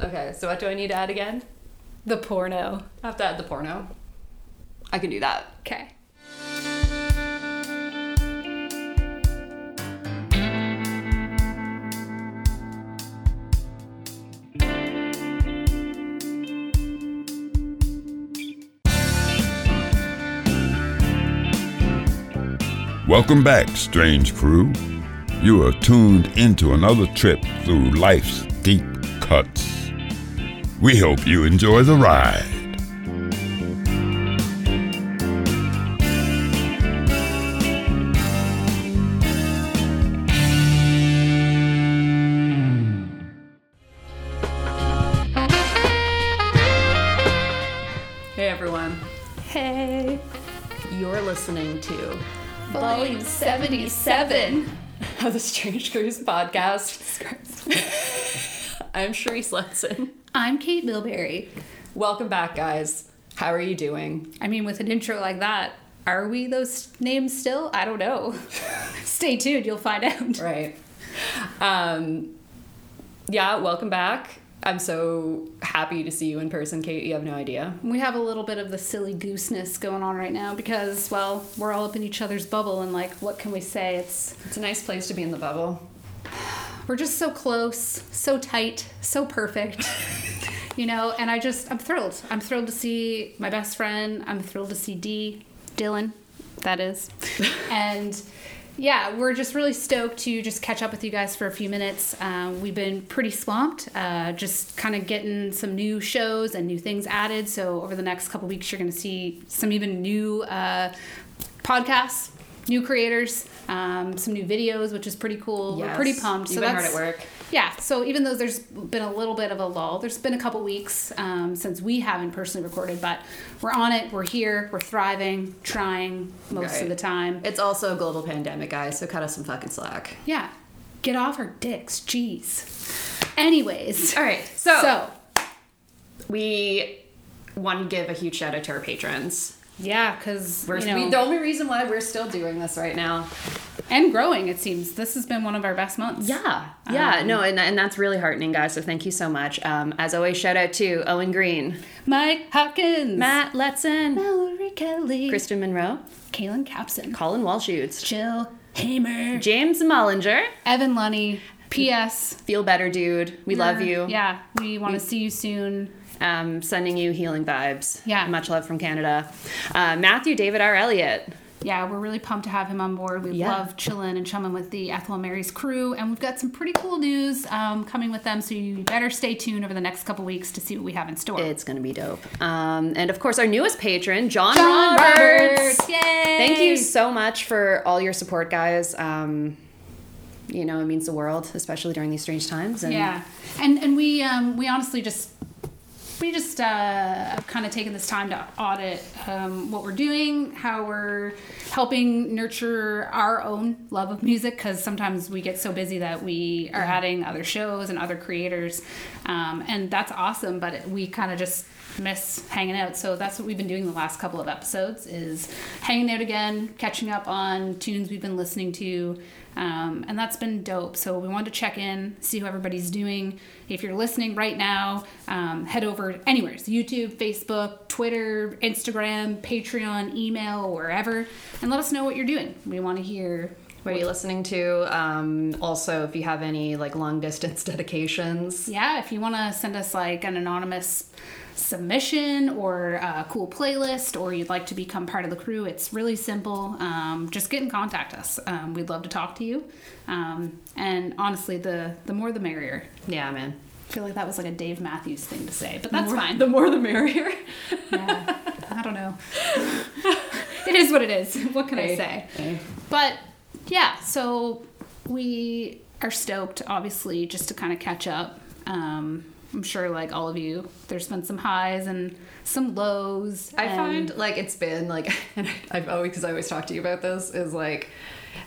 Okay, so what do I need to add again? The porno. I have to add the porno. I can do that. Okay. Welcome back, strange crew. You are tuned into another trip through life's deep cuts. We hope you enjoy the ride. Hey everyone, Hey. you're listening to Volume 77. of the Strange Grooves podcast. I'm Cherise Lenson. I'm Cait Bilberry. Welcome back, guys. How are you doing? I mean, with an intro like that, are we those names still? I don't know. Stay tuned, you'll find out. Right. Um, yeah, welcome back. I'm so happy to see you in person, Cait. You have no idea. We have a little bit of the silly gooseness going on right now because, well, we're all up in each other's bubble, and like, what can we say? It's It's a nice place to be in the bubble. we're just so close, so tight, so perfect. you know, and I just I'm thrilled. I'm thrilled to see my best friend. I'm thrilled to see D, Dylan, that is. and yeah, we're just really stoked to just catch up with you guys for a few minutes. Um, we've been pretty swamped, uh, just kind of getting some new shows and new things added. So over the next couple weeks, you're going to see some even new uh, podcasts, new creators, um, some new videos, which is pretty cool. We're pretty pumped. You've been hard at work. Yeah, so even though there's been a little bit of a lull, there's been a couple weeks um, since we haven't personally recorded, but we're on it. We're here. We're thriving, trying most Right. of the time. It's also a global pandemic, guys, so cut us some fucking slack. Yeah, get off our dicks, jeez. Anyways, All right, so, so we want to give a huge shout out to our patrons. Yeah, because We're, you know, we, the only reason why we're still doing this right now. and growing. It seems this has been one of our best months. Yeah, yeah, Um, no, and, and that's really heartening, guys. So thank you so much. Um, as always, shout out to Owen Green, Mike Hopkins, Matt Letson, Mallory Kelly, Kristen Monroe, Kaylin Capson, Colin Walshoots, Jill Hamer, James Mullinger. Evan Lunny. P.S. Feel better, dude. We love you. Yeah, we want to see you soon. Um, sending you healing vibes. Yeah. Much love from Canada. Uh, Matthew David R. Elliott. Yeah, we're really pumped to have him on board. We Yeah. love chilling and chumming with the Ethel and Mary's crew, and we've got some pretty cool news um, coming with them. So you better stay tuned over the next couple weeks to see what we have in store. It's going to be dope. Um, and of course, our newest patron, John, John Roberts. Roberts! Yay! Thank you so much for all your support, guys. Um, you know, it means the world, especially during these strange times. And Yeah, and and we um, we honestly just we just uh, have kind of taken this time to audit um, what we're doing, how we're helping nurture our own love of music, because sometimes we get so busy that we are adding other shows and other creators, um, and that's awesome. But we kind of just miss hanging out, so that's what we've been doing the last couple of episodes is hanging out again, catching up on tunes we've been listening to. Um, and that's been dope. So we wanted to check in, see how everybody's doing. If you're listening right now, um, head over anywhere so YouTube, Facebook, Twitter, Instagram, Patreon, email, wherever, and let us know what you're doing. We want to hear. What are you listening to? Um, also, if you have any like long distance dedications, Yeah, if you want to send us like an anonymous submission or a cool playlist, or you'd like to become part of the crew, it's really simple. Um, just get in contact us. Um, we'd love to talk to you. Um, and honestly, the the more the merrier. yeah, man. I feel like that was like a Dave Matthews thing to say, but that's More- fine. The more the merrier. Yeah, I don't know. it is what it is. What can I say? hey. But yeah, so we are stoked, obviously, just to kind of catch up. Um, I'm sure, like all of you, there's been some highs and some lows. I find like it's been like, and I've always because I always talk to you about this is like,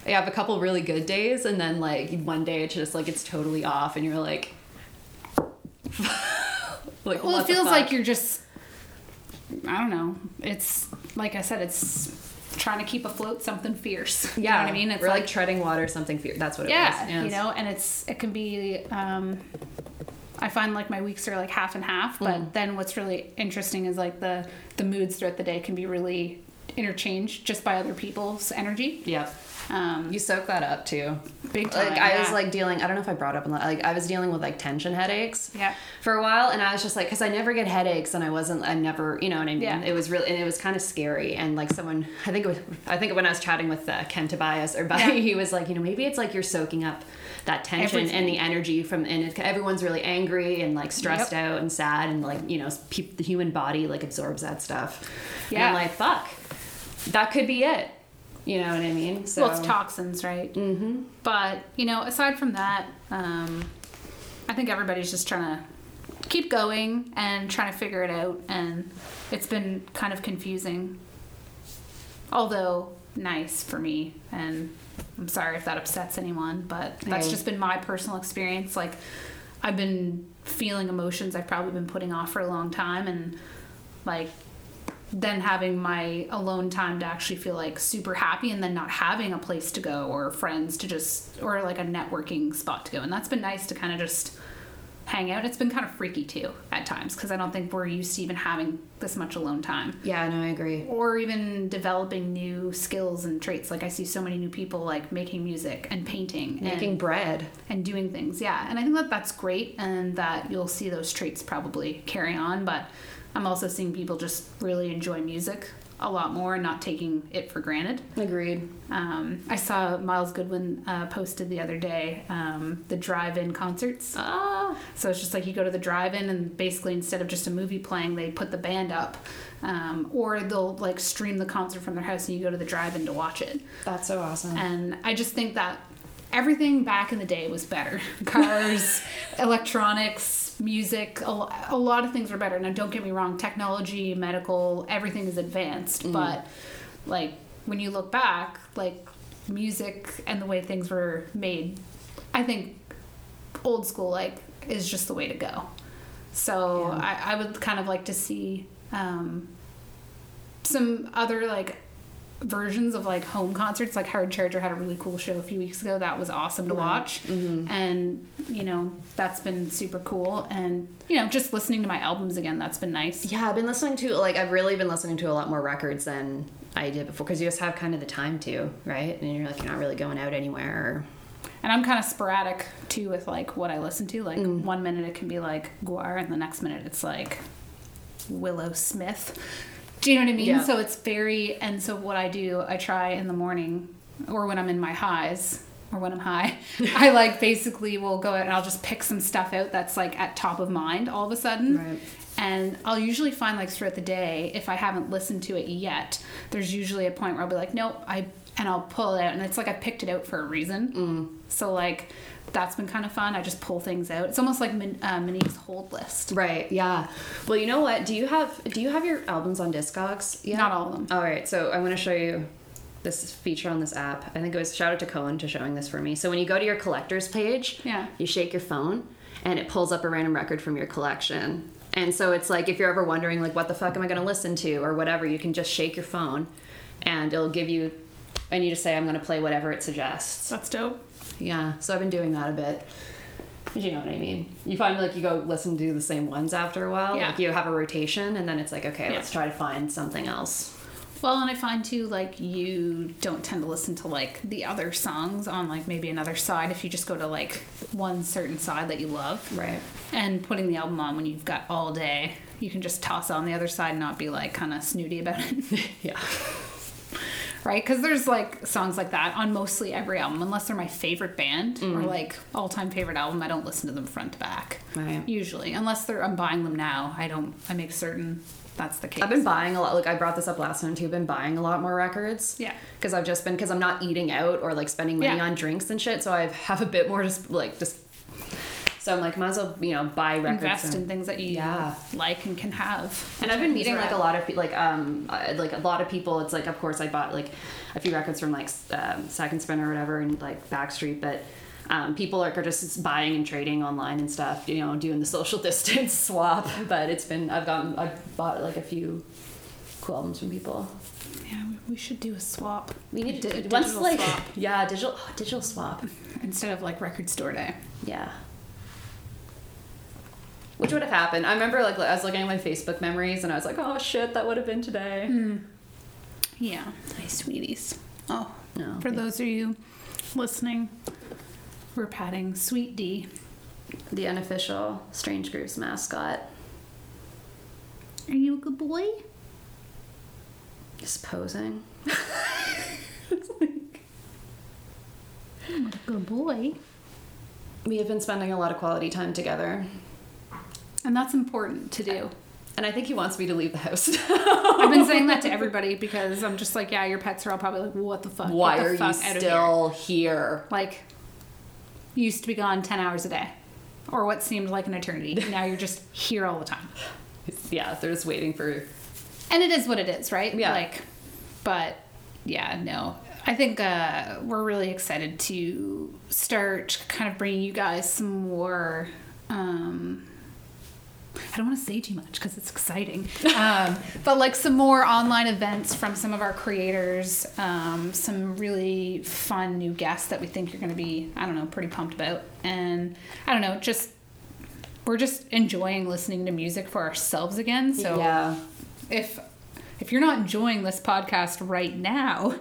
I have a couple really good days, and then like one day it's just like it's totally off, and you're like, like Well, it feels like you're just. I don't know. It's like I said. It's trying to keep afloat something fierce. Yeah, You know what I mean? It's we're like, treading water, something fierce. That's what it yeah, is. you know, and it's it can be. Um, I find like my weeks are like half and half, but Mm. then what's really interesting is like the the moods throughout the day can be really interchanged just by other people's energy. Yep. Um, You soak that up too. big time. Like I was like dealing. I don't know if I brought up like I was dealing with like tension headaches. Yeah. For a while, and I was just like, because I never get headaches, and I wasn't. I never, you know what I mean. Yeah. It was really, and it was kind of scary. And like someone, I think it was, I think when I was chatting with uh, Ken Tobias or Buddy, Yeah. he was like, you know, maybe it's like you're soaking up that tension and the energy from, and it, everyone's really angry and like stressed Yep. out and sad, and like you know, pe- the human body like absorbs that stuff. And Yeah. I'm like, fuck, that could be it. You know what I mean? So well, it's toxins, right? Mm-hmm. But you know, aside from that, um, I think everybody's just trying to keep going and trying to figure it out, and it's been kind of confusing, although nice for me. And I'm sorry if that upsets anyone, but that's Hey. just been my personal experience. Like, I've been feeling emotions I've probably been putting off for a long time, and like then having my alone time to actually feel like super happy and then not having a place to go or friends to just or like a networking spot to go. And that's been nice to kind of just hang out. It's been kind of freaky too at times because i don't think we're used to even having this much alone time. Yeah, no, I agree. or even developing new skills and traits. Like i see so many new people like making music and painting Making and, bread. and doing things. Yeah and i think that that's great and that you'll see those traits probably carry on but i'm also seeing people just really enjoy music a lot more and not taking it for granted Agreed. um, i saw Myles Goodwyn uh, posted the other day um, the drive-in concerts Ah. so it's just like you go to the drive-in and basically instead of just a movie playing, they put the band up, um, or they'll like stream the concert from their house and you go to the drive-in to watch it. That's so awesome. And I just think that everything back in the day was better. Cars, electronics, music, a, a lot of things are better. Now don't get me wrong, technology, medical, everything is advanced, but like when you look back, like music and the way things were made, I think old school like is just the way to go. So Yeah. I, I would kind of like to see um, some other like versions of like home concerts. Like Howard Charger had a really cool show a few weeks ago that was awesome to watch, mm-hmm. and you know that's been super cool. And you know just listening to my albums again, that's been nice. Yeah, I've been listening to like I've really been listening to a lot more records than I did before because you just have kind of the time to, right? And you're like you're not really going out anywhere. And I'm kind of sporadic too with like what I listen to. Like mm. one minute it can be like GWAR, and the next minute it's like Willow Smith. Do you know what I mean? Yeah. So it's very. And so what I do, I try in the morning or when I'm in my highs or when I'm high, I like basically will go out and I'll just pick some stuff out that's like at top of mind all of a sudden. Right. And I'll usually find like throughout the day, if I haven't listened to it yet, there's usually a point where I'll be like, nope, I and I'll pull it out, and it's like I picked it out for a reason. So like that's been kind of fun. I just pull things out. It's almost like Min, uh, Monique's hold list. Right. Yeah. Well, you know what? Do you have do you have your albums on Discogs? Yeah. Not all of them. All right. So I'm going to show you this feature on this app. I think it was shout out to Cohen to showing this for me. So when you go to your collectors page, Yeah. you shake your phone and it pulls up a random record from your collection. And so it's like if you're ever wondering like what the fuck am I going to listen to or whatever, you can just shake your phone and it'll give you and you just say I'm going to play whatever it suggests. That's dope. Yeah, so I've been doing that a bit. You know what I mean? You find like you go listen to the same ones after a while. Yeah. Like you have a rotation, and then it's like, okay, Yeah. let's try to find something else. Well, and I find too, like, you don't tend to listen to, like, the other songs on, like, maybe another side if you just go to, like, one certain side that you love. Right. And putting the album on when you've got all day, you can just toss on the other side and not be, like, kind of snooty about it. Yeah. right? Because there's, like, songs like that on mostly every album, unless they're my favorite band or, mm-hmm. like, all time favorite album. I don't listen to them front to back. Right. Usually. Unless they're, I'm buying them now. I don't, I make certain that's the case. I've been buying a lot. Like I brought this up last time too. I've been buying a lot more records. Yeah. Because I've just been because I'm not eating out or like spending money Yeah. on drinks and shit. So I have a bit more just like just. So I'm like, might as well you know buy records. invest and- in things that you Yeah. like and can have. And I've been meeting like a lot of like um uh, like a lot of people. It's like of course I bought like a few records from like um, Second Spin or whatever and like Backstreet, but um, people are just buying and trading online and stuff. You know, doing the social distance swap. But it's been I've gotten I've bought like a few cool albums from people. Yeah, we- should do a swap. We need to digital once like swap yeah digital oh, digital swap. instead of like record store day. Yeah. Which would have happened. I remember like I was looking at my Facebook memories and I was like, oh shit, that would have been today. Hmm. Yeah, my sweeties. Oh, No. For those of you listening, we're patting Sweet D. The unofficial Strange Grooves mascot. Are you a good boy? Just posing. I'm a good boy. We have been spending a lot of quality time together. And that's important to do. And I think he wants me to leave the house. I've been saying that to everybody because I'm just like, yeah, your pets are all probably like, what the fuck? Why the are you fuck out of here." still here? Like, you used to be gone 10 hours a day. Or what seemed like an eternity. Now you're just here all the time. Yeah, they're just waiting for. And it is what it is, right? Yeah. Like, but yeah, no. I think uh, we're really excited to start kind of bringing you guys some more. Um, I don't want to say too much because it's exciting, um, but like some more online events from some of our creators, um, some really fun new guests that we think you're going to be, I don't know, pretty pumped about. And I don't know, just we're just enjoying listening to music for ourselves again. So yeah. if if you're not enjoying this podcast right now,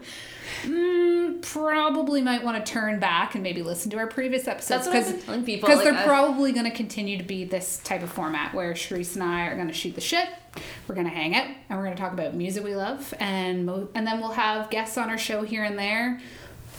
mm, probably might want to turn back and maybe listen to our previous episodes That's what I've been telling people, because like, they're probably going to continue to be this type of format where Cherise and I are going to shoot the shit. We're going to hang out and we're going to talk about music we love, and mo- and then we'll have guests on our show here and there.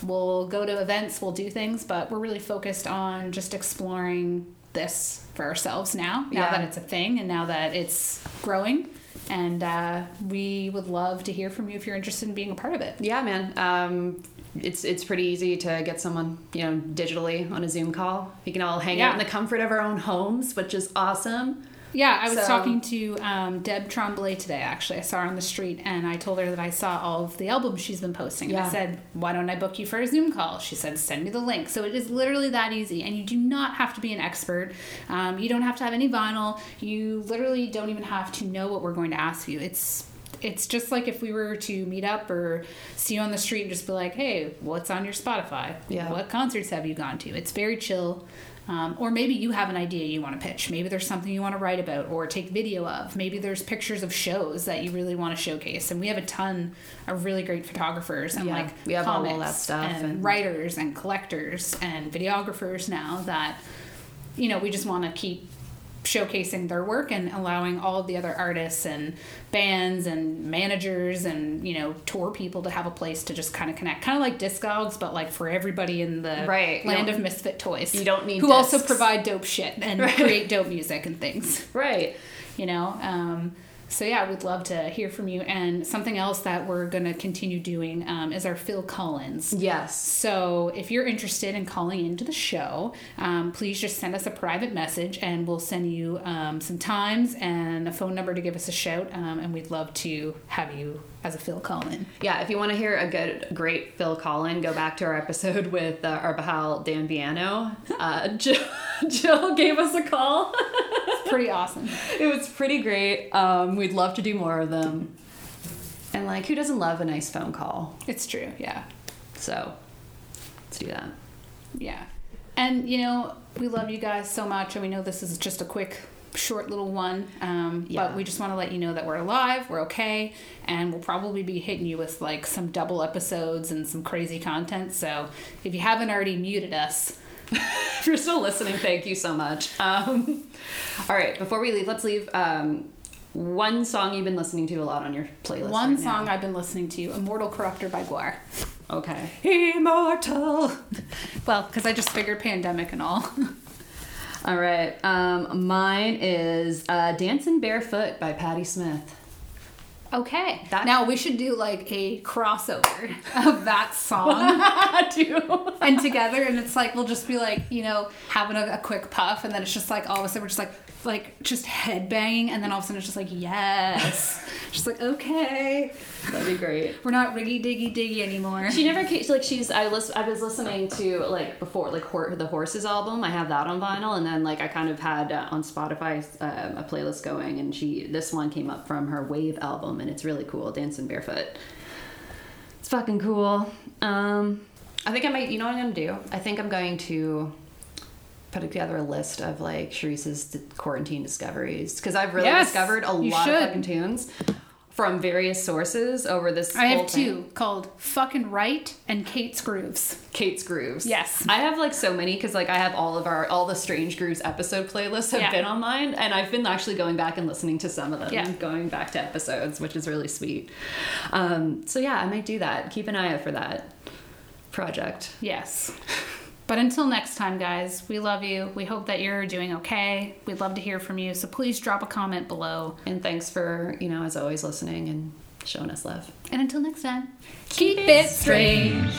We'll go to events, we'll do things, but we're really focused on just exploring this for ourselves now. Now Yeah. that it's a thing and now that it's growing. And uh, we would love to hear from you if you're interested in being a part of it. Yeah, man. Um, it's it's pretty easy to get someone you know digitally on a Zoom call. We can all hang Yeah. out in the comfort of our own homes, which is awesome. Yeah, I was So- talking to um, Deb Tremblay today. Actually, I saw her on the street, and I told her that I saw all of the albums she's been posting. And I said, "Why don't I book you for a Zoom call?" She said, "Send me the link." So it is literally that easy, and you do not have to be an expert. Um, you don't have to have any vinyl. You literally don't even have to know what we're going to ask you. It's it's just like if we were to meet up or see you on the street and just be like, "Hey, what's on your Spotify? Yeah. What concerts have you gone to?" It's very chill. Um, or maybe you have an idea you want to pitch. Maybe there's something you want to write about or take video of. Maybe there's pictures of shows that you really want to showcase. And we have a ton of really great photographers and Yeah, like we have all comics that stuff and, and- writers and collectors and videographers now that you know we just want to keep showcasing their work and allowing all of the other artists and bands and managers and you know tour people to have a place to just kind of connect. Kind of like discogs but like for everybody in the Right, land of misfit toys. you don't need who also provide dope shit and create dope music and things. Right. you know um, so yeah we'd love to hear from you and something else that we're going to continue doing um, is our phil collins Yes. so if you're interested in calling into the show, um, please just send us a private message and we'll send you um, some times and a phone number to give us a shout. Um, and we'd love to have you as a Phil call in. Yeah, if you want to hear a good, great Phil Collin, go back to our episode with uh, our Bahal Dan Biano. Uh, Jill, Jill gave us a call. Pretty awesome. it was pretty great. Um, we'd love to do more of them. And like, who doesn't love a nice phone call? It's true. Yeah. So, let's do that. Yeah. And, you know, we love you guys so much. And we know this is just a quick, short little one. Um, Yeah. But we just want to let you know that we're alive, we're okay. And we'll probably be hitting you with like some double episodes and some crazy content. So if you haven't already muted us, If you're still listening, thank you so much. Um, all right, before we leave, let's leave um, one song you've been listening to a lot on your playlist. One right now. song I've been listening to, Immortal Corruptor by GWAR. Okay. Immortal! Well, because I just figured pandemic and all. All right. Um, mine is uh, Dancing Barefoot by Patti Smith. Okay. That- now we should do like a crossover of that song and together, and it's like we'll just be like, you know, having a, a quick puff, and then it's just like all of a sudden we're just like, like just head banging, and then all of a sudden it's just like, yes. just like, okay. That'd be great. We're not riggy diggy diggy anymore. She never came, like she's I list, I was listening to like before like Hor- the Horses album. I have that on vinyl, and then like I kind of had uh, on Spotify um, a playlist going, and she this one came up from her Wave album, and it's really cool. Dancing Barefoot. It's fucking cool. Um, I think I might. You know what I'm gonna do? I think I'm going to put together a list of like Cherise's quarantine discoveries because I've really Yes, discovered a lot should. of fucking tunes from various sources over this. I have thing. two called Fucking Right and Cait's Grooves. Cait's Grooves. Yes. I have like so many because like I have all of our all the Strange Grooves episode playlists have Yeah. been on mine, and I've been actually going back and listening to some of them, Yeah. going back to episodes, which is really sweet. Um, so yeah, I might do that. Keep an eye out for that project. Yes. But until next time, guys, we love you. We hope that you're doing okay. We'd love to hear from you. So please drop a comment below. And thanks for you know as always listening and showing us love. And until next time, keep it strange.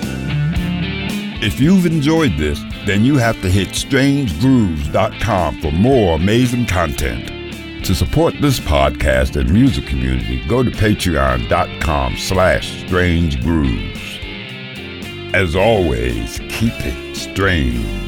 If you've enjoyed this, then you have to hit strangegrooves.com for more amazing content. To support this podcast and music community, go to patreon.com slash strangegrooves. As always, keep it strange.